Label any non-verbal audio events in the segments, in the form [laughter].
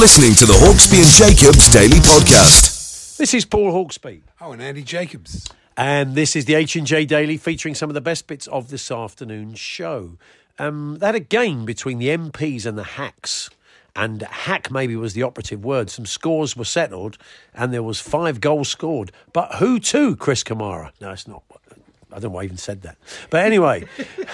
You're listening to the Hawksbee and Jacobs Daily Podcast. This is Paul Hawksbee, Oh, and Andy Jacobs. and this is the H and J Daily, featuring some of the best bits of this afternoon's show. Um, they had a game between the MPs and the hacks, and hack maybe was the operative word. Some scores were settled, and there was five goals scored. But who to? Chris Kamara? No, it's not. I don't know why I even said that. But anyway,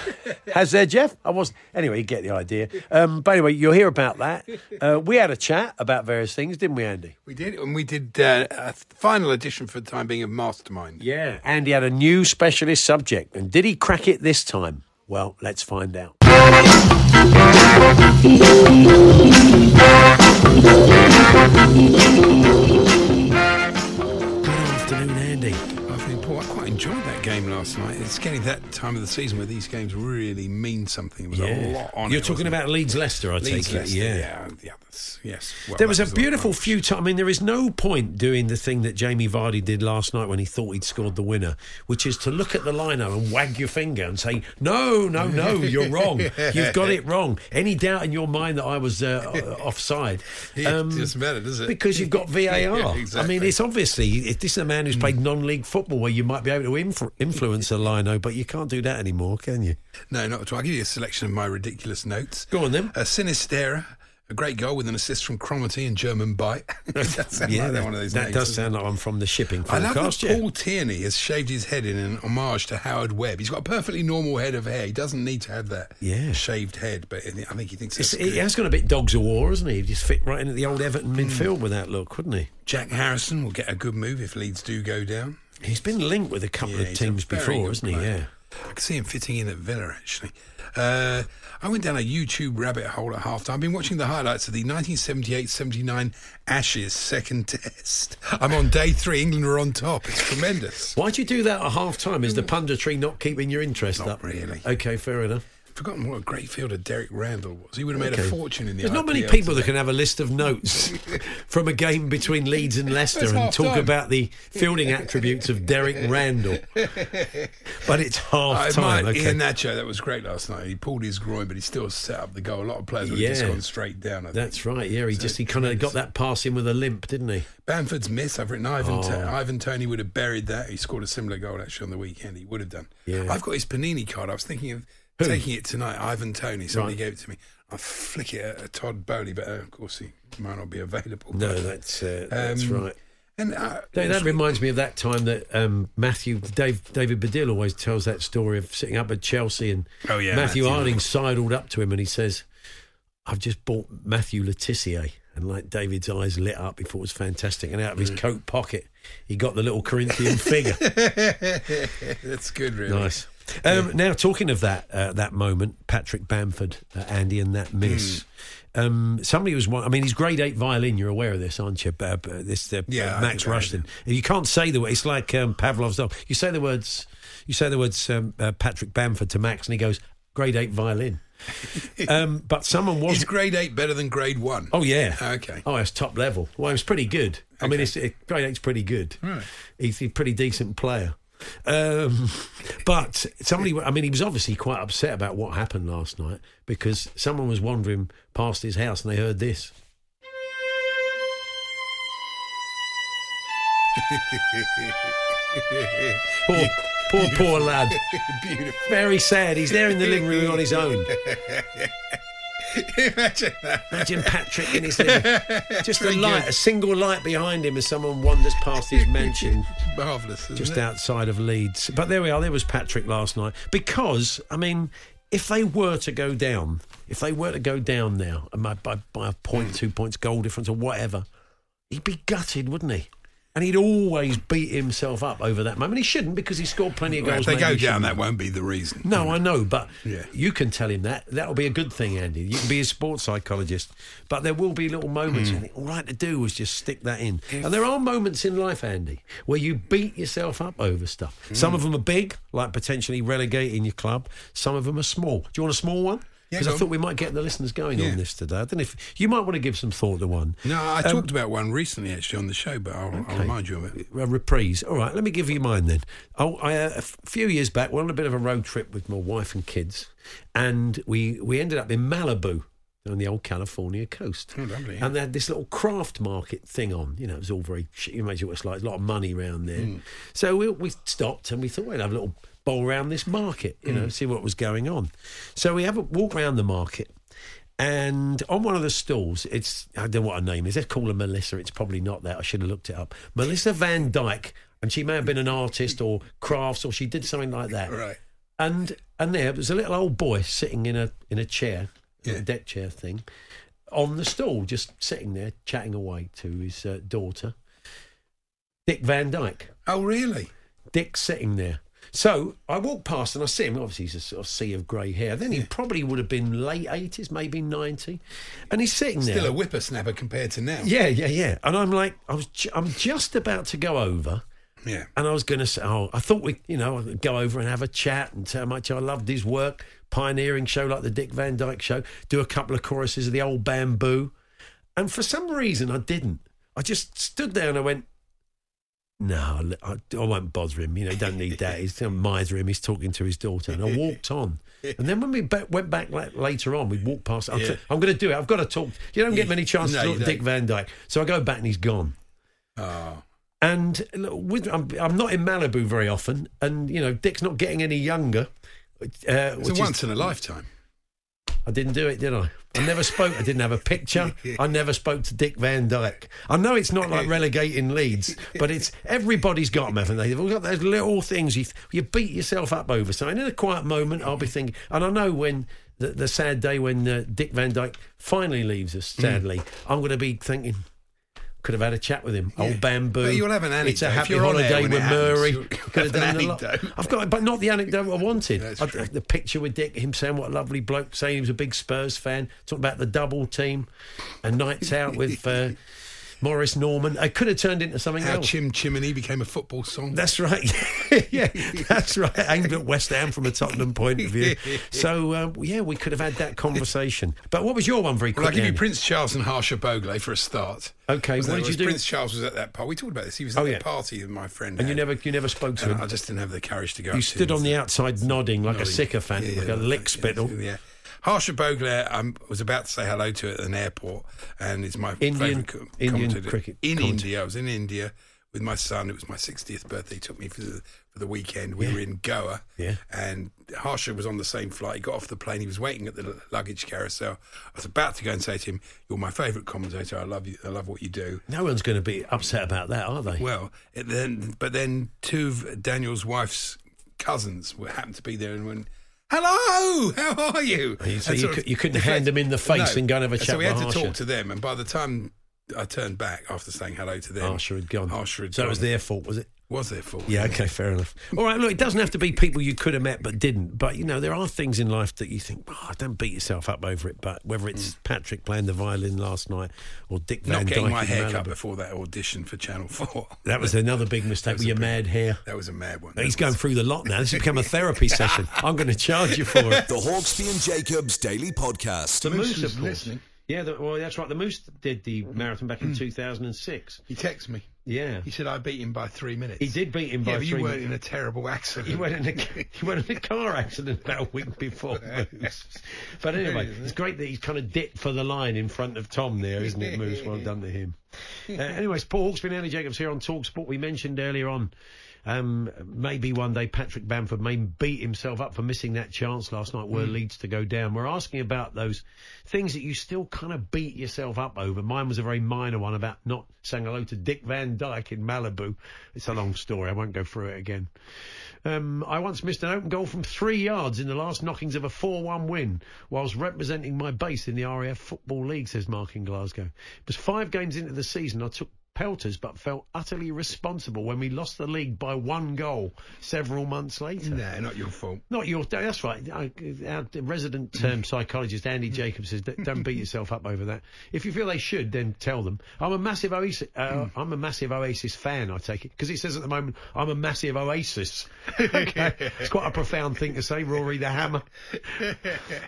[laughs] has there, Jeff? I was anyway. You get the idea. Um, but anyway, you'll hear about that. Uh, we had a chat about various things, didn't we, Andy? We did, and we did uh, a final edition for the time being of Mastermind. Yeah. And he had a new specialist subject. And did he crack it this time? Well, let's find out. [laughs] game last night. It's getting that time of the season where these games really mean something. There was a lot on You're it, talking about Leeds Leicester, I it? Leeds, take it. Leicester, Yeah. yeah, the yes. Well, There was a beautiful of few times. I mean, there is no point doing the thing that Jamie Vardy did last night when he thought he'd scored the winner, which is to look at the lino and wag your finger and say, "No, no, no, you're wrong. You've got it wrong." Any doubt in your mind that I was uh, [laughs] uh offside? Yeah, it um, doesn't matter, does it? Because you've got [laughs] VAR. Yeah, I mean, it's obviously if this is a man who's played mm. non-league football where you might be able to influ- influence a lino, but you can't do that anymore, can you? No, not at all. I'll give you a selection of my ridiculous notes. Go on then. A Sinisterra, a great goal with an assist from Cromarty and German Bight. [laughs] that sounds like that, one of those that names, does doesn't it? sound like I'm from the shipping I love that yeah. Paul Tierney has shaved his head in an homage to Howard Webb. He's got a perfectly normal head of hair. He doesn't need to have that Yeah. shaved head, but I think he thinks It's, he has got a bit dogs of war, hasn't he? He just fit right in at the old Everton hmm. midfield with that look, wouldn't he? Jack Harrison will get a good move if Leeds do go down. He's been linked with a couple Yeah, of teams before, hasn't he? player. Yeah. I can see him fitting in at Villa, actually. Uh, I went down a YouTube rabbit hole at half time. I've been watching the highlights of the 1978 79 Ashes second test. I'm on day three. England are on top. It's tremendous. Why'd you do that at half time? Is the punditry not keeping your interest Not up? really. Okay, fair enough. Forgotten what a great fielder Derek Randall was. He would have made Okay. a fortune in the There's not many IPL people that can have a list of notes [laughs] from a game between Leeds and Leicester and talk time. about the fielding attributes of Derek Randall. But it's half uh, I time. Okay. Ian Nacho, that was great last night. He pulled his groin, but he still set up the goal. A lot of players would have just Yeah. gone straight down. I think. That's right. Yeah, he just he kind of got that pass in with a limp, didn't he? Bamford's miss. I've written Ivan. Oh. Ivan Toney would have buried that. He scored a similar goal actually on the weekend. He would have done. Yeah. I've got his Panini card. I was thinking of Who? taking it tonight. Ivan Toney. Somebody Right. gave it to me. I'll flick it at, Todd Boehly, but uh, of course he might not be available. No, that's uh, that's Um, right. And uh, That, that reminds me of that time that um, Matthew Dave, David Baddiel always tells that story of sitting up at Chelsea and Oh, yeah, Matthew, Matthew. Harding sidled up to him and he says, "I've just bought Matthew Le Tissier." And like David's eyes lit up, he thought it was fantastic. And out of his Mm. coat pocket, he got the little Corinthian figure. [laughs] that's good, really. Nice. Um, Now, talking of that uh, that moment, Patrick Bamford, uh, Andy, and that miss. Hmm. Um, somebody was. one- I mean, he's grade eight violin. You're aware of this, aren't you? Uh, this uh, Yeah, Max Rushden. You can't say the word. It's like um, Pavlov's dog. You say the words. You say the words um, uh, Patrick Bamford to Max, and he goes grade eight violin. [laughs] um, but someone was. Is grade eight better than grade one? Oh yeah. Okay. Oh, it's top level. Well, it was pretty good. I mean, it's, it, grade eight's pretty good. Right. He's a pretty decent player. Um, [laughs] but somebody, I mean, he was obviously quite upset about what happened last night because someone was wandering past his house and they heard this. [laughs] Poor, poor, poor lad. [laughs] Beautiful. Very sad. He's there in the living room on his own. [laughs] Imagine that. Imagine Patrick in his living. [laughs] Just a light, good. a single light behind him as someone wanders past his [laughs] mansion Marvellous, just it? outside of Leeds. But there we are. There was Patrick last night. Because I mean, if they were to go down, if they were to go down now, by, by, by a point, two points, goal difference, or whatever, he'd be gutted, wouldn't he? And he'd always beat himself up over that moment. He shouldn't because he scored plenty of Well, goals. if they go down, shouldn't. that won't be the reason. No, I know, but Yeah. you can tell him that. That'll be a good thing, Andy. You can be a sports psychologist. But there will be little moments, hmm. and all right to do was just stick that in. And there are moments in life, Andy, where you beat yourself up over stuff. Some hmm. of them are big, like potentially relegating your club. Some of them are small. Do you want a small one? Yeah, Because I thought we might get the listeners going Yeah. on this today. I don't know if you might want to give some thought to one. No, I Um, talked about one recently actually on the show, but I'll, I'll remind you of it. a reprise. All right, let me give you mine then. Oh, I, uh, a few years back, we went on a bit of a road trip with my wife and kids, and we we ended up in Malibu on the old California coast. Oh, lovely, yeah. And they had this little craft market thing on. You know, it was all very. You imagine what it's like. A lot of money around there. Hmm. So we, we stopped and we thought we'd have a little bowl around this market. You know, Hmm. see what was going on. So we have a walk around the market. And on one of the stalls, it's I don't know what her name is. Let's call her Melissa. It's probably not that. I should have looked it up. Melissa Van Dyke, and she may have been an artist or crafts, or she did something like that. Right. And and there was a little old boy sitting in a in a chair, a deck chair thing, on the stall, just sitting there chatting away to his uh, daughter, Dick Van Dyke. Oh, really? Dick's sitting there. So I walk past and I see him. Obviously, he's a sort of sea of grey hair. Then he probably would have been late eighties, maybe ninety, and he's sitting there. Still a whippersnapper compared to now. yeah, yeah, yeah. And I'm like, I was, ju- I'm just about to go over, Yeah. and I was going to say, oh, I thought we, you know, I'd go over and have a chat and tell how much I loved his work, pioneering show like the Dick Van Dyke Show, do a couple of choruses of the old bamboo, and for some reason I didn't. I just stood there and I went. No, I, I won't bother him. You know, he don't need that. He's to miser him. He's talking to his daughter. And I walked on. And then when we ba- went back la- later on, we walked past. I'm, Yeah. I'm going to do it. I've got to talk. You don't get many chances No, to talk to Dick. Van Dyke. So I go back and he's gone. Oh. And look, with, I'm, I'm not in Malibu very often, and you know Dick's not getting any younger. Uh, It's a is- once in a lifetime. I didn't do it, did I? I never spoke. I didn't have a picture. I never spoke to Dick Van Dyke. I know it's not like relegating Leeds, but it's everybody's got them, haven't they? They've all got those little things you you beat yourself up over. So in a quiet moment, I'll be thinking, and I know when the, the sad day when uh, Dick Van Dyke finally leaves us, Mm. sadly, I'm going to be thinking. Could have had a chat with him. Old bamboo. But you'll have an It's a anecdote. Happy you're on air holiday with Murray. Could have have done a lot. I've got, but not the anecdote I wanted. I- the picture with Dick, him saying what a lovely bloke, saying he was a big Spurs fan, talking about the double team and nights out with uh, Maurice Norman. I could have turned into something How else. Chim Chimney became a football song. That's right. [laughs] yeah, that's right. Aimed at West Ham from a Tottenham point of view. [laughs] So, um, yeah, we could have had that conversation. But what was your one very well, I'll give you Prince Charles and Harsha Bhogle for a start. Okay, what did you do? Prince Charles was at that party. We talked about this. He was at Oh, the yeah. party with my friend. and you never, you never spoke to And him. I just didn't have the courage to go. You stood on the outside nodding like a sycophant, Yeah, like yeah, a lick spittle. Yeah. Harsha Bhogle, I um, was about to say hello to at an airport, and it's my Indian- favourite co- Indian cricket in commentator. India. I was in India with my son. It was my 60th birthday. He took me for the, for the weekend. We were in Goa, Yeah. and Harsha was on the same flight. He got off the plane. He was waiting at the luggage carousel. I was about to go and say to him, "You're my favourite commentator. I love you. I love what you do." No one's going to be upset about that, are they? Well, it then, but then two of Daniel's wife's cousins were happened to be there and went, "Hello, how are you?" Oh, you- so And you of you couldn't hand them in the face and go and have a chat So we had to Harsha. talk to them, and by the time I turned back after saying hello to them, Harsha had gone. Harsha had so it was their fault, was it? Was their for? Yeah, okay, fair enough. [laughs] All right, look, it doesn't have to be people you could have met but didn't. But, you know, there are things in life that you think, oh, don't beat yourself up over it. But whether it's Patrick playing the violin last night or Dick Van Mm. Not getting Dyke my in hair cut Malibu. before that audition for Channel Four. [laughs] That was another big mistake was with your big- mad hair. That was a mad one. He's That going through the lot now. This has become a [laughs] therapy session. I'm going to charge you for it. The Hawksbee and Jacobs Daily Podcast. The Moose Moose, was of course. listening. Yeah, the, well, that's right. The Moose did the marathon back in 2006. He texted me. Yeah. He said I beat him by three minutes. He did beat him by Yeah, three [laughs] you weren't in a terrible accident. He went in a he went in a car accident about a week before [laughs] Moose. [laughs] But anyway, it's great that he's kind of dipped for the line in front of Tom there, isn't it, Moose? Well done to him. Uh, anyways, Paul Hawksbee and Andy Jacobs here on Talk Sport. We mentioned earlier on Um, maybe one day Patrick Bamford may beat himself up for missing that chance last night were Leeds to go down. We're asking about those things that you still kind of beat yourself up over. Mine was a very minor one about not saying hello to Dick Van Dyke in Malibu. It's a long story. I won't go through it again. Um, I once missed an open goal from three yards in the last knockings of a 4-1 win whilst representing my base in the RAF Football League, says Mark in Glasgow. It was five games into the season. I took pelters but felt utterly responsible when we lost the league by one goal several months later. No, not your fault. Not your. That's right. Our resident um, psychologist Andy Jacobs says, "Don't- "Don't beat yourself up over that. If you feel they should, then tell them." I'm a massive Oasis. Uh, I'm a massive Oasis fan. I take it because it says at the moment I'm a massive Oasis. okay, [laughs] [laughs] it's quite a profound thing to say, Rory the Hammer.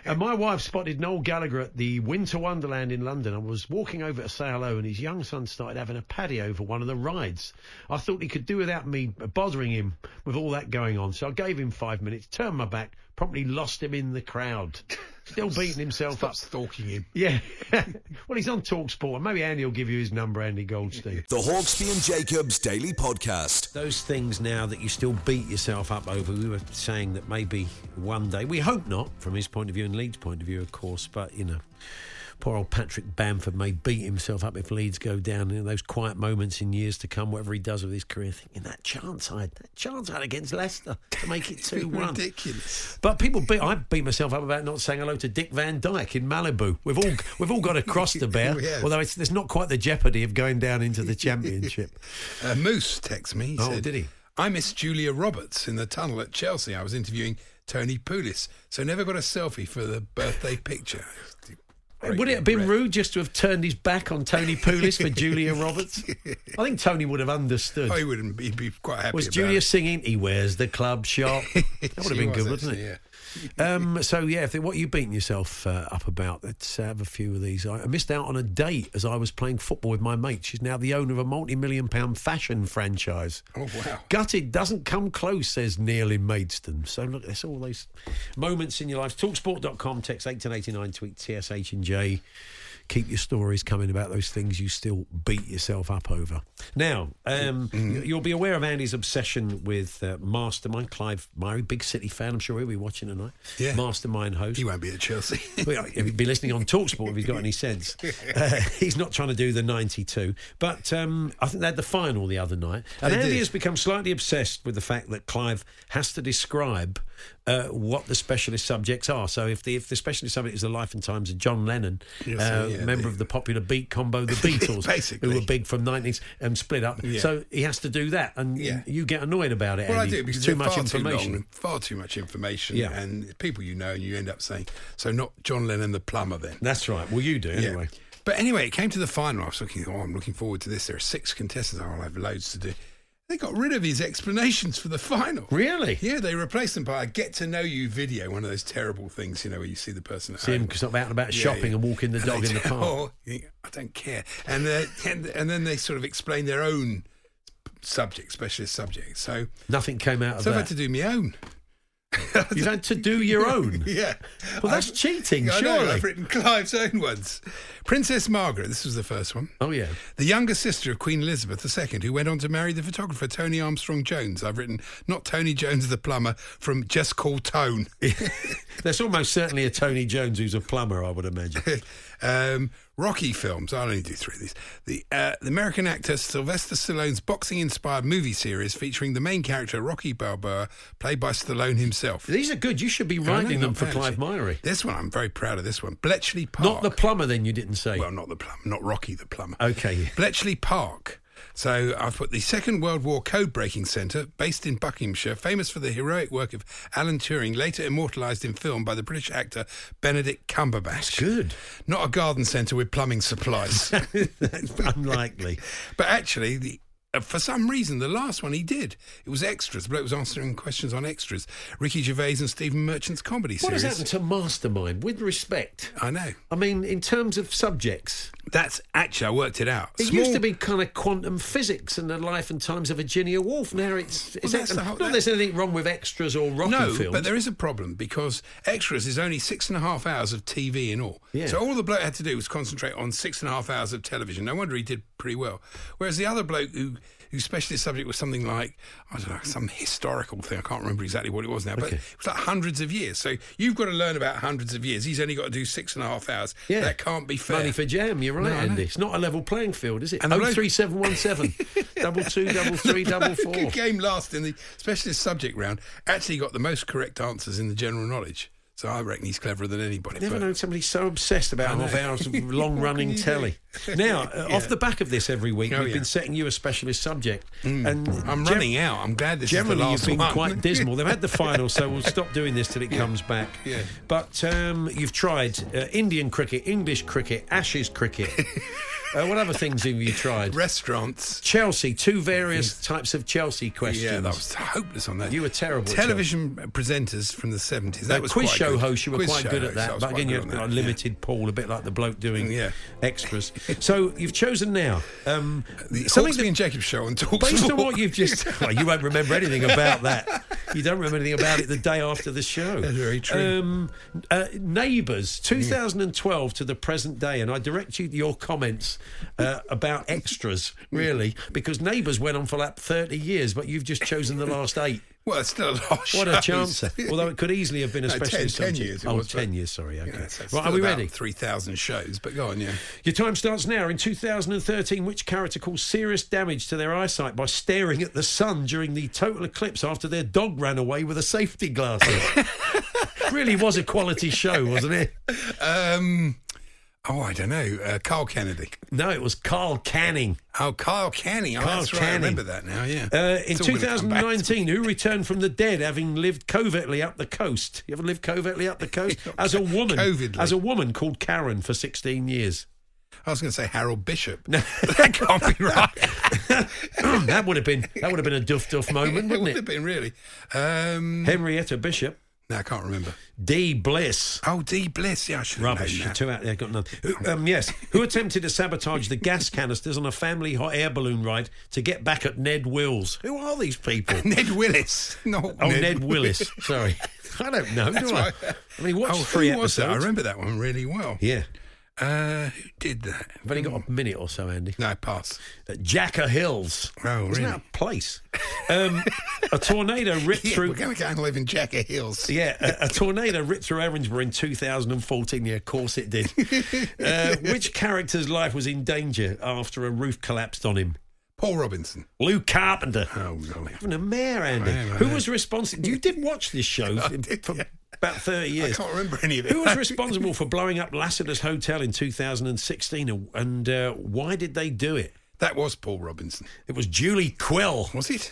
and my wife spotted Noel Gallagher at the Winter Wonderland in London. I was walking over to say hello, and his young son started having a patio for one of the rides. I thought he could do without me bothering him with all that going on, so I gave him five minutes, turned my back, promptly lost him in the crowd. [laughs] Still beating himself Stop up. stalking him. Yeah. [laughs] well, he's on Talksport. and Maybe Andy will give you his number, Andy Goldstein. The Hawksbee and Jacobs Daily Podcast. Those things now that you still beat yourself up over, we were saying that maybe one day, we hope not, from his point of view and Leeds' point of view, of course, but, you know, poor old Patrick Bamford may beat himself up if Leeds go down in those quiet moments in years to come, whatever he does with his career, thinking that chance I had, that chance I had against Leicester to make it [laughs] 2 1. Ridiculous. But people beat. I beat myself up about not saying hello to Dick Van Dyke in Malibu. We've all we've all got a cross to bear. [laughs] Although it's, there's not quite the jeopardy of going down into the championship. [laughs] Uh, Moose texted me. He Oh, said, did he? I missed Julia Roberts in the tunnel at Chelsea. I was interviewing Tony Pulis, so never got a selfie for the birthday picture. Great would it have been rude just to have turned his back on Tony Pulis for [laughs] Julia Roberts? I think Tony would have understood. Oh, he wouldn't. He'd be quite happy. was Julia it. singing "He wears the club shop"? [laughs] That would have been good, wouldn't it? Yeah. [laughs] Um, so yeah, if what you beating yourself uh, up about, let's have a few of these. I, I missed out on a date as I was playing football with my mate. She's now the owner of a multi-million pound fashion franchise. Oh wow. Gutted doesn't come close, says Neil in Maidstone. So look, there's all those moments in your life. Talksport.com, text 1889, tweet TSH and J. Keep your stories coming about those things you still beat yourself up over. Now, um, you- you'll be aware of Andy's obsession with uh, Mastermind. Clive Myrie, big City fan. I'm sure he'll be watching tonight. Yeah. Mastermind host. He won't be at Chelsea. [laughs] Well, he'd be listening on Talksport if he's got any sense. [laughs] Uh, he's not trying to do the 92. But um, I think they had the final the other night. And They Andy did. has become slightly obsessed with the fact that Clive has to describe uh, what the specialist subjects are. So if the if the specialist subject is the life and times of John Lennon, uh, yeah, member of the popular beat combo, the [laughs] Beatles, who were big from 90s and split up. Yeah. So he has to do that. And Yeah. you get annoyed about it, Well, I Andy. do because too much far information. Too long, far too much information. Yeah. And people you know, and you end up saying, so not John Lennon the plumber then. That's right. Well, you do, anyway. But anyway, it came to the final. I was looking, oh, I'm looking forward to this. There are six contestants. I'll have loads to do. They got rid of his explanations for the final. Really? Yeah, they replaced them by a get to know you video, one of those terrible things, you know, where you see the person at See him home. sort of out and about Yeah, shopping yeah. and walking the And dog in the park. [laughs] Oh, I don't care. And, uh, and and then they sort of explain their own subject, specialist subject. So, Nothing came out of that. so I've had to do my own. [laughs] You've had to do your own. [laughs] Yeah. Well, that's I've- cheating, I know, surely. I've written Clive's own ones. Princess Margaret, this was the first one. Oh yeah. The younger sister of Queen Elizabeth II, who went on to marry the photographer Tony Armstrong Jones. I've written not Tony Jones the plumber from Just Call Tone. [laughs] There's almost certainly a Tony Jones who's a plumber, I would imagine. Um, Rocky films. I'll only do three of these. The, uh, the American actor Sylvester Stallone's boxing-inspired movie series featuring the main character Rocky Balboa, played by Stallone himself. These are good. You should be writing them for Clive. Myrie. This one, I'm very proud of this one. Bletchley Park. Not the plumber, then you didn't say. Well, not the plumber, not Rocky the plumber. Okay. Bletchley Park. So I've put the Second World War Code Breaking Centre, based in Buckinghamshire, famous for the heroic work of Alan Turing, later immortalised in film by the British actor Benedict Cumberbatch. good. Not a garden centre with plumbing supplies. [laughs] That's unlikely. [laughs] but actually, the Uh, for some reason, the last one he did, it was extras. The bloke was answering questions on extras. Ricky Gervais and Stephen Merchant's comedy What has happened to Mastermind? With respect, I know. I mean, in terms of subjects, That's actually I worked it out. It Small- used to be kind of quantum physics and the life and times of Virginia Woolf. Now it's, it's that's the not that there's anything wrong with extras or rocky No, films. but there is a problem because extras is only six and a half hours of TV in all. Yeah. So all the bloke had to do was concentrate on six and a half hours of television. No wonder he did pretty well. Whereas the other bloke who whose specialist subject was something like I don't know some historical thing. I can't remember exactly what it was now, but it was like hundreds of years. So you've got to learn about hundreds of years. He's only got to do six and a half hours. Yeah. that can't be fair. Money for jam, you're right, No, Andy. It's not a level playing field, is it? And Oh three seven one seven, [laughs] double two, double three, double four. came last in the specialist subject round actually got the most correct answers in the general knowledge. So I reckon he's cleverer than anybody. Never known somebody so obsessed about half hours of long [laughs] running telly. [laughs] Now, uh, off the back of this every week, Oh, we've yeah. been setting you a specialist subject. And I'm gen- running out. I'm glad this is the Generally, last you've been quite [laughs] dismal. They've had the final, so we'll stop doing this till it comes back. Yeah. But um, you've tried uh, Indian cricket, English cricket, Ashes cricket. Uh, what other things have you tried? Restaurants. Chelsea, two various types of Chelsea questions. Yeah, that was hopeless on that. You were terrible at Television presenters from the 70s. That was quiz show good. host, you were Quiz quite good at that. But again, you have a that, yeah. limited pool, a bit like the bloke doing Yeah. extras. So you've chosen now um, The something Hawksbee that, and Jacobs show on Talk based on what you've just. [laughs] Well, you won't remember anything about that. You don't remember anything about it the day after the show. That's very true. Um, uh, Neighbours, 2012 to the present day, and I direct you your comments uh, about extras, really, because Neighbours went on for like 30 years, but you've just chosen the last eight. Well, it's still a lot of What a shows. chance! Although it could easily have been a No, 10 specialist 10 subject. years oh, was, 10 years, sorry. Okay. Yeah, so right, are we ready? 3,000 shows, but go on, yeah. Your time starts now. In 2013, which character caused serious damage to their eyesight by staring at the sun during the total eclipse after their dog ran away with a safety glasses? [laughs] really was a quality show, wasn't it? Um, oh, I don't know. Uh, Karl Kennedy. No, it was Carl Canning. Oh, Carl Canning. Oh, Carl that's right. I remember that now, yeah. Uh, in It's all gonna come back to me. 2019, who returned from the dead having lived covertly up the coast? You ever lived covertly up the [laughs] coast? As a woman. Covidly. As a woman called Karen for 16 years. I was going to say Harold Bishop. No, [laughs] that can't be right. [laughs] that would have been that would have been a duff duff moment, it wouldn't would it? have been, really. Um, Henrietta Bishop, no, I can't remember. Dee Bliss. Oh, Dee Bliss. Yeah, I should have Rubbish. Two out there, got none. Who- Um, yes. Who attempted to sabotage the gas canisters on a family hot air balloon ride to get back at Ned Willis? Who are these people? [laughs] Ned Willis. No, Oh, Ned, Willis. Sorry. [laughs] I don't know, do I? right. I mean, watch Oh, was that? I remember that one really well. Yeah. Uh, who did that? I've only got a minute or so, Andy. No, pass. Uh, Jacker Hills. Oh, Isn't really? that a place? Um, a tornado [laughs] ripped Yeah, through. we're going to go and live in Jacker Hills. Yeah, a, a [laughs] tornado ripped through Erinsborough in 2014. Yeah, of course it did. [laughs] Uh, which character's life was in danger after a roof collapsed on him? Paul Robinson. Lou Carpenter. Oh, golly. Having a mare, Andy. Who was responsible? You didn't watch this show I did, yeah. About 30 years. I can't remember any of it. Who was [laughs] responsible for blowing up Lassiter's Hotel in 2016 and uh, why did they do it? That was Paul Robinson. It was Julie Quill. Was it?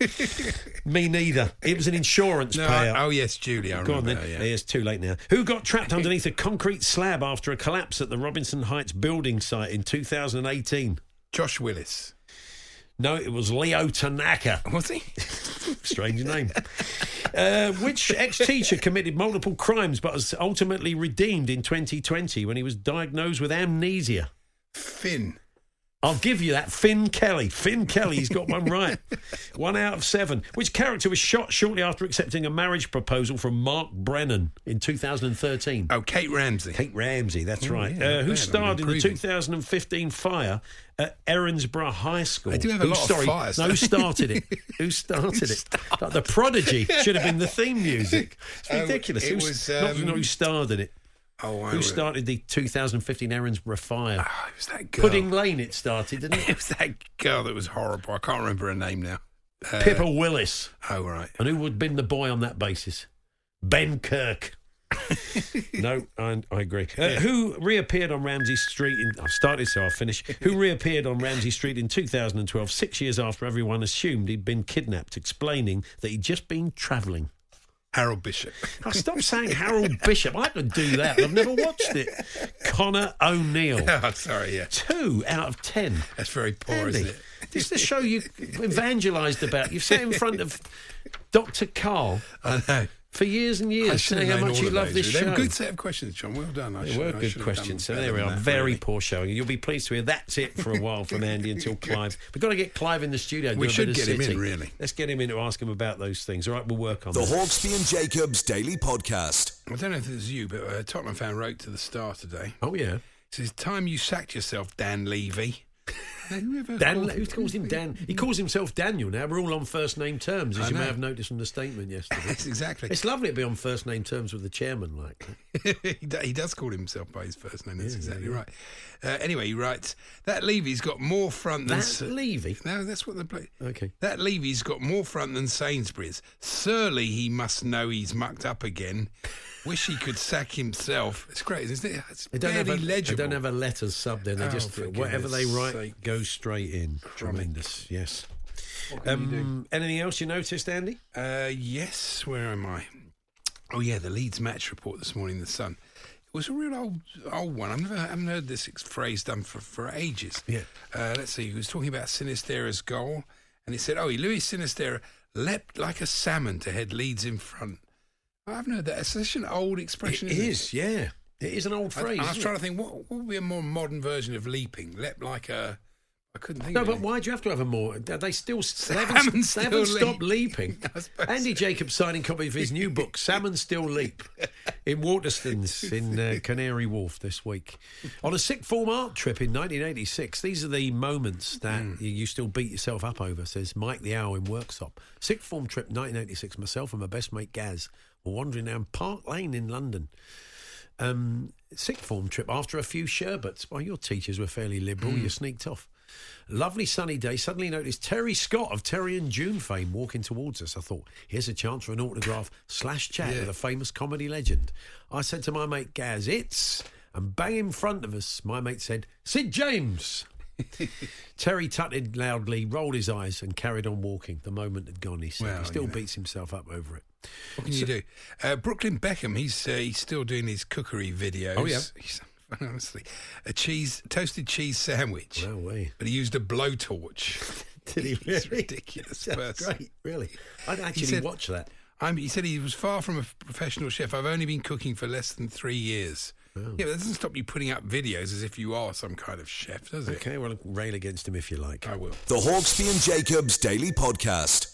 [laughs] Me neither. It was an insurance No, payout. I- oh, yes, Julie. I Go on then. her, yeah. It's too late now. Who got trapped underneath a concrete slab after a collapse at the Robinson Heights building site in 2018? Josh Willis. No, it was Leo Tanaka. Was he? [laughs] Strange name. Uh, which ex teacher committed multiple crimes but was ultimately redeemed in 2020 when he was diagnosed with amnesia? Finn. I'll give you that. Finn Kelly. Finn Kelly's got one right. [laughs] one out of seven. Which character was shot shortly after accepting a marriage proposal from Mark Brennan in 2013? Oh, Kate Ramsay. Kate Ramsay, that's right. yeah, uh, who bad. starred in the 2015 fire at Erinsborough High School? They do have a Who- lot of fires, No, [laughs] who started it? Who started it? Like the Prodigy should have been the theme music. It's Oh, [laughs] ridiculous. it Who- was, not, um, not who starred in it. Oh, I Who started the 2015 Erinsborough fire? Oh, it was that girl. Pudding Lane it started, didn't It [laughs] it? was that girl that was horrible. I can't remember her name now. Uh, Pippa Willis. Oh, right. And who would have been the boy on that basis? Ben Kirk. [laughs] no, I, I agree. Uh, Who reappeared on Ramsay Street in. I've started, so I'll finish. Who reappeared on Ramsay Street in 2012, six years after everyone assumed he'd been kidnapped, explaining that he'd just been travelling. Harold Bishop. I stop saying Harold Bishop. I could do that. I've never watched it. Connor O'Neill. [laughs] oh, sorry, yeah. Two out of ten. That's very poor, Andy, isn't it? This is the show you evangelised about. You've sat in front of Dr. Karl [laughs] I know. For years and years, saying how much you love this really. They show. a good set of questions, John. Well done. I They should- were I good should questions. So there we are. that, Very really. poor showing. You'll be pleased to hear that's it for a while from [laughs] Andy until Clive. We've got to get Clive in the studio. We should of get him in, really. Let's get him in to ask him about those things. All right, we'll work on The that. Hawksbee and Jacobs Daily Podcast. I don't know if it was you, but a Tottenham fan wrote to the Star today. Oh yeah, It says, "Time you sacked yourself, Dan Levy." Who Dan. Who calls him Dan? He calls himself Daniel now. We're all on first name terms, as I you may have noticed from the statement yesterday. Yes, [laughs] exactly. It's lovely to be on first name terms with the chairman like [laughs] he, does call himself by his first name. That's exactly right. Uh, anyway, he writes that Levy's got more front than. That's Sa- Levy. No, that's what the play. Okay. That Levy's got more front than Sainsbury's. Surely he must know he's mucked up again. Wish he could sack himself. It's great, isn't it? It's They don't, have a, barely they don't have a letters sub there. They Oh, just whatever they write sake. goes straight in. Tremendous. Yes. Um, anything else you noticed, Andy? Uh, yes, where am I? Oh yeah, the Leeds match report this morning. The Sun. It was a real old old one. I've never I haven't heard this phrase done for for ages. Yeah. Uh, let's see. He was talking about Sinisterra's goal, and he said, "Oh, Luis Sinisterra leapt like a salmon to head Leeds in front." I haven't heard that. It's such an old expression. It is, yeah. It is an old phrase. I was trying it? to think what, what would be a more modern version of leaping. Leapt like a. I couldn't think. No, but why do you have to have a more? They still they haven't, Salmon they still haven't stopped leaping. [laughs] Andy so. Jacobs signing copy of his new book, Salmon Still Leap, in Waterstones [laughs] in uh, Canary Wharf this week. On a sick form art trip in 1986, these are the moments that Hmm. you, you still beat yourself up over, says Mike the Owl in Worksop. Sick form trip 1986, myself and my best mate Gaz were wandering down Park Lane in London um, sick form trip after a few sherbets. Well, your teachers were fairly liberal. Hmm. You sneaked off. Lovely sunny day. Suddenly noticed Terry Scott of Terry and June fame walking towards us. I thought, here's a chance for an autograph slash chat Yeah. with a famous comedy legend. I said to my mate Gaz, it's. And bang in front of us, my mate said, Sid James. [laughs] Terry tutted loudly, rolled his eyes, and carried on walking. The moment had gone, he said. Well, he still you know. beats himself up over it. What can you do? Uh, Brooklyn Beckham, he's uh, he's still doing his cookery videos. Oh, yeah. He's, [laughs] honestly, a cheese toasted cheese sandwich, No way. but he used a blowtorch. [laughs] Did he [laughs] He's really? ridiculous That's person. great, really. I'd actually said- watch that. I'm, he said he was far from a professional chef. I've only been cooking for less than three years. Oh. Yeah, but that doesn't stop you putting up videos as if you are some kind of chef, does it? Okay, well, rail against him if you like. I will. The Hawksbee and Jacobs Daily Podcast.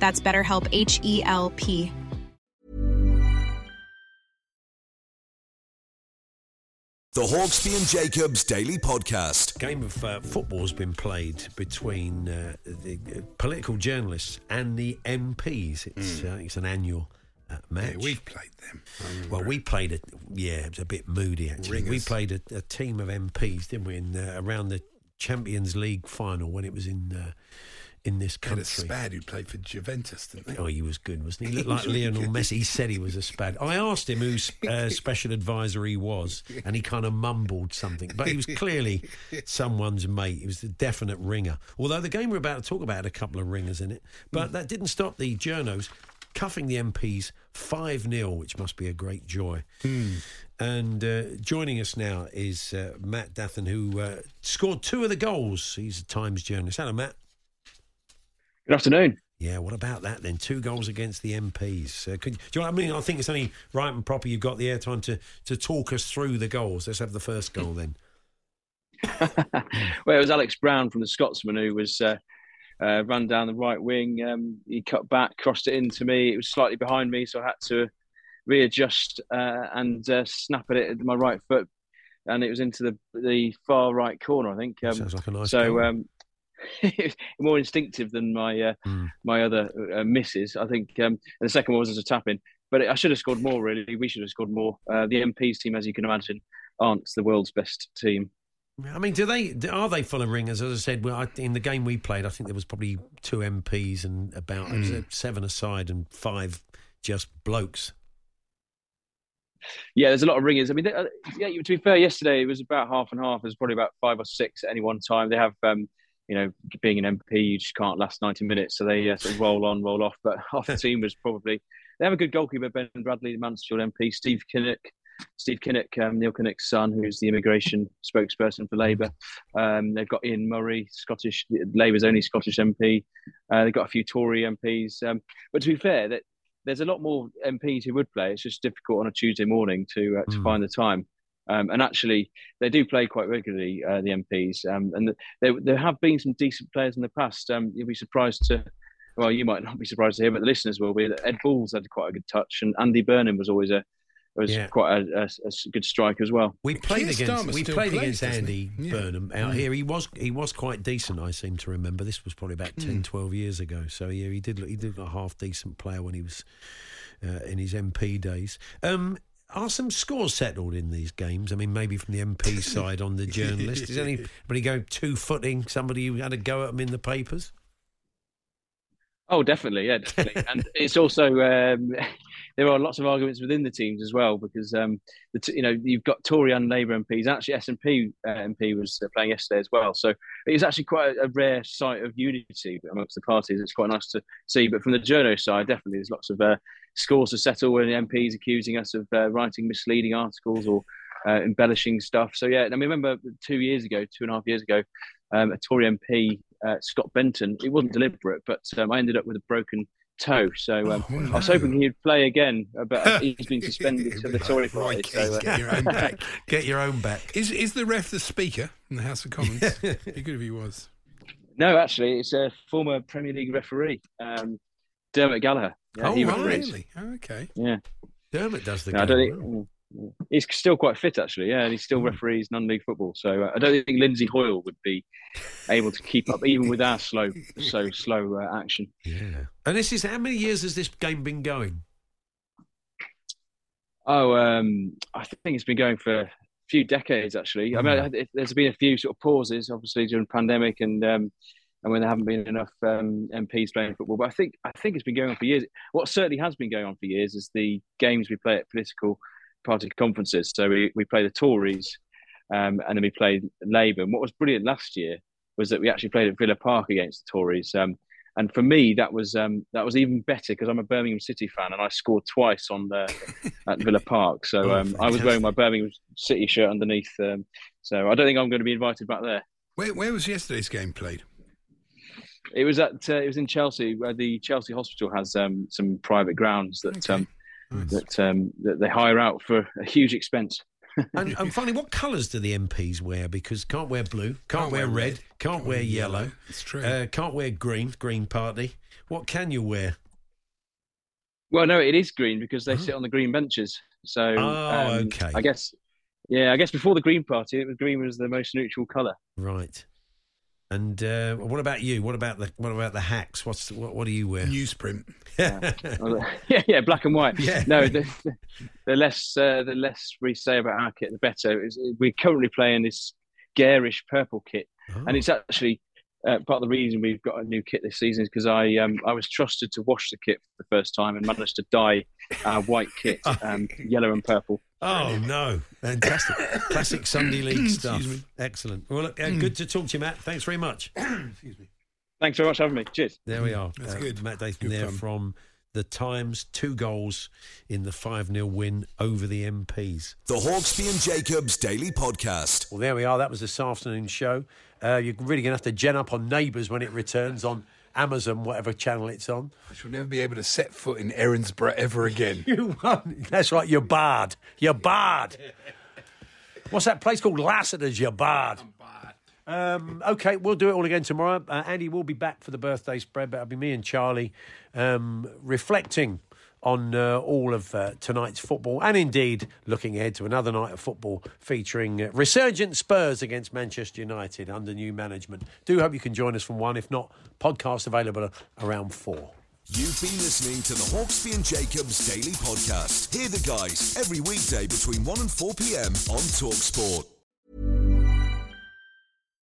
That's BetterHelp H E L P. The Hawksbee and Jacobs Daily Podcast. game of uh, football has been played between uh, the uh, political journalists and the MPs. It's uh, it's an annual uh, match. Yeah, we've played them. Well, we played it. Yeah, it was a bit moody actually. We played a, a team of MPs, didn't we? In uh, around the Champions League final when it was in uh, in this had a spad who played for Juventus, didn't they? Oh, he was good, wasn't he? [laughs] He looked like Lionel. Messi. He said he was a spad. I asked him whose uh, [laughs] special advisor he was, and he kind of mumbled something. But he was clearly [laughs] someone's mate. He was a definite ringer. Although the game we're about to talk about had a couple of ringers in it. But that didn't stop the journos cuffing the MPs 5 0, which must be a great joy. And uh, joining us now is uh, Matt Dathan, who uh, scored two of the goals. He's a Times journalist. Hello, Matt. Good afternoon. Yeah, what about that then? Two goals against the MPs. Uh, could, do you know what I mean? I think it's only right and proper you've got the airtime to, to talk us through the goals. Let's have the first goal then. [laughs] well, it was Alex Brown from the Scotsman who was uh, uh, ran down the right wing. Um, he cut back, crossed it into me. It was slightly behind me, so I had to readjust uh, and uh, snap at it at my right foot, and it was into the the far right corner. I think. Um, Sounds like a nice so. [laughs] more instinctive than my uh, Hmm. my other uh, misses. I think um, and the second one was as a tap in, but I should have scored more. Really, we should have scored more. Uh, the MPs team, as you can imagine, aren't the world's best team. I mean, do they are they full of ringers? As I said, well, I, in the game we played, I think there was probably two MPs and about uh, seven aside and five just blokes. Yeah, there's a lot of ringers. I mean, they- uh, yeah. To be fair, yesterday it was about half and half. There's probably about five or six at any one time. They have, um, you know, being an MP, you just can't last 90 minutes, so they uh, sort of roll on, roll off. But half the [laughs] team was probably they have a good goalkeeper, Ben Bradley, the Mansfield MP, Steve Kinnock, Steve Kinnock, um, Neil Kinnock's son, who's the immigration spokesperson for Labour. Um, they've got Ian Murray, Scottish Labour's only Scottish MP. Uh, they've got a few Tory MPs. Um, but to be fair, that there's a lot more MPs who would play. It's just difficult on a Tuesday morning to uh, to Mm. find the time. Um, and actually, they do play quite regularly, uh, the MPs. Um, and there, there have been some decent players in the past. Um, you'll be surprised to, well, you might not be surprised to hear, but the listeners will be that Ed Balls had quite a good touch, and Andy Burnham was always a was Yeah. quite a, a, a good striker as well. We played Keir against Starmer we played plays, against doesn't Andy? Yeah. Burnham out here. He was he was quite decent. I seem to remember. This was probably about 10, 12 years ago. So yeah, he did look, he did look a half decent player when he was uh, in his MP days. Um, are some scores settled in these games? I mean, maybe from the MP [laughs] side on the journalist. Is anybody go two footing somebody who had a go at them in the papers? Oh, definitely, yeah, definitely. [laughs] and it's also um, [laughs] there are lots of arguments within the teams as well because um, the t- you know you've got Tory and Labour MPs. Actually, SNP uh, MP was uh, playing yesterday as well, so it's actually quite a, a rare sight of unity amongst the parties. It's quite nice to see. But from the journo side, definitely there's lots of uh, scores to settle when the MPs accusing us of uh, writing misleading articles or uh, embellishing stuff. So yeah, and I mean, remember two years ago, two and a half years ago, um, a Tory MP, uh, Scott Benton. It wasn't deliberate, but um, I ended up with a broken toe. So um, Oh, I was hoping he'd play again, uh, but [laughs] he's been suspended to the [laughs] Tory party. So, uh, get your own back. [laughs] Get your own back. Is is the ref the Speaker in the House of Commons? Be good if he was. no, actually, it's a former Premier League referee, um, Dermot Gallagher. Yeah, oh, he right, really? Oh, okay. Yeah, Dermot does the No, I game. don't well. He's still quite fit, actually. Yeah, and he Hmm. still referees non-league football. So uh, I don't think Lindsay Hoyle would be able to keep up, even with our slow, so slow uh, action. Yeah. And this is how many years has this game been going? Oh, um, I think it's been going for a few decades actually. I mean, it, there's been a few sort of pauses, obviously during the pandemic and um, and when there haven't been enough um, MPs playing football. But I think I think it's been going on for years. What certainly has been going on for years is the games we play at political party conferences. So we, we play the Tories, um, and then we play Labour. And what was brilliant last year was that we actually played at Villa Park against the Tories. Um, and for me, that was um, that was even better because I'm a Birmingham City fan, and I scored twice on the [laughs] at Villa Park. So Oh, um, I was wearing my Birmingham City shirt underneath. Um, so I don't think I'm going to be invited back there. Where where was yesterday's game played? It was at uh, it was in Chelsea, where the Chelsea Hospital has um, some private grounds that Okay. um, Nice. that um, that they hire out for a huge expense. [laughs] And, and finally, what colours do the MPs wear? Because can't wear blue, can't, wear, red, can't, wear yellow, It's true. uh, can't wear green, Green Party. What can you wear? Well, no, it is green because they sit on the green benches. So Oh, um, okay. I guess, yeah, I guess before the Green Party, it was green was the most neutral colour. Right. And uh, what about you? What about the what about the hacks? What's what, what do you wear? Newsprint. yeah, [laughs] yeah, black and white. Yeah. No, the, the less uh, the less we say about our kit, the better. It's, we're currently playing this garish purple kit, Oh. and it's actually uh, part of the reason we've got a new kit this season is because I um, I was trusted to wash the kit for the first time and managed to dye our white kit [laughs] um, yellow and purple. Oh no! Fantastic, classic Sunday [coughs] League stuff. Excuse me. Excellent. Well, look, uh, good to talk to you, Matt. Thanks very much. [coughs] Excuse me. Thanks very much for having me. Cheers. There we are. That's Uh, good. Matt Dathan Good there fun. from the Times, two goals in the 5 0 win over the MPs. The Hawksbee and Jacobs Daily Podcast. Well, there we are. That was this afternoon's show. Uh, you're really going to have to gen up on Neighbours when it returns on Amazon, whatever channel it's on. I shall never be able to set foot in Erinsborough ever again. [laughs] You won't. That's right, you're barred. You're barred. What's that place called? Lassiter's, you're barred. Um, okay, we'll do it all again tomorrow. Uh, Andy will be back for the birthday spread, but it'll be me and Charlie um, reflecting on uh, all of uh, tonight's football and indeed looking ahead to another night of football featuring uh, resurgent Spurs against Manchester United under new management. Do hope you can join us from one. If not, podcast available around four. You've been listening to the Hawksbee and Jacobs Daily Podcast. Hear the guys every weekday between 1 and 4 p.m. on Talksport.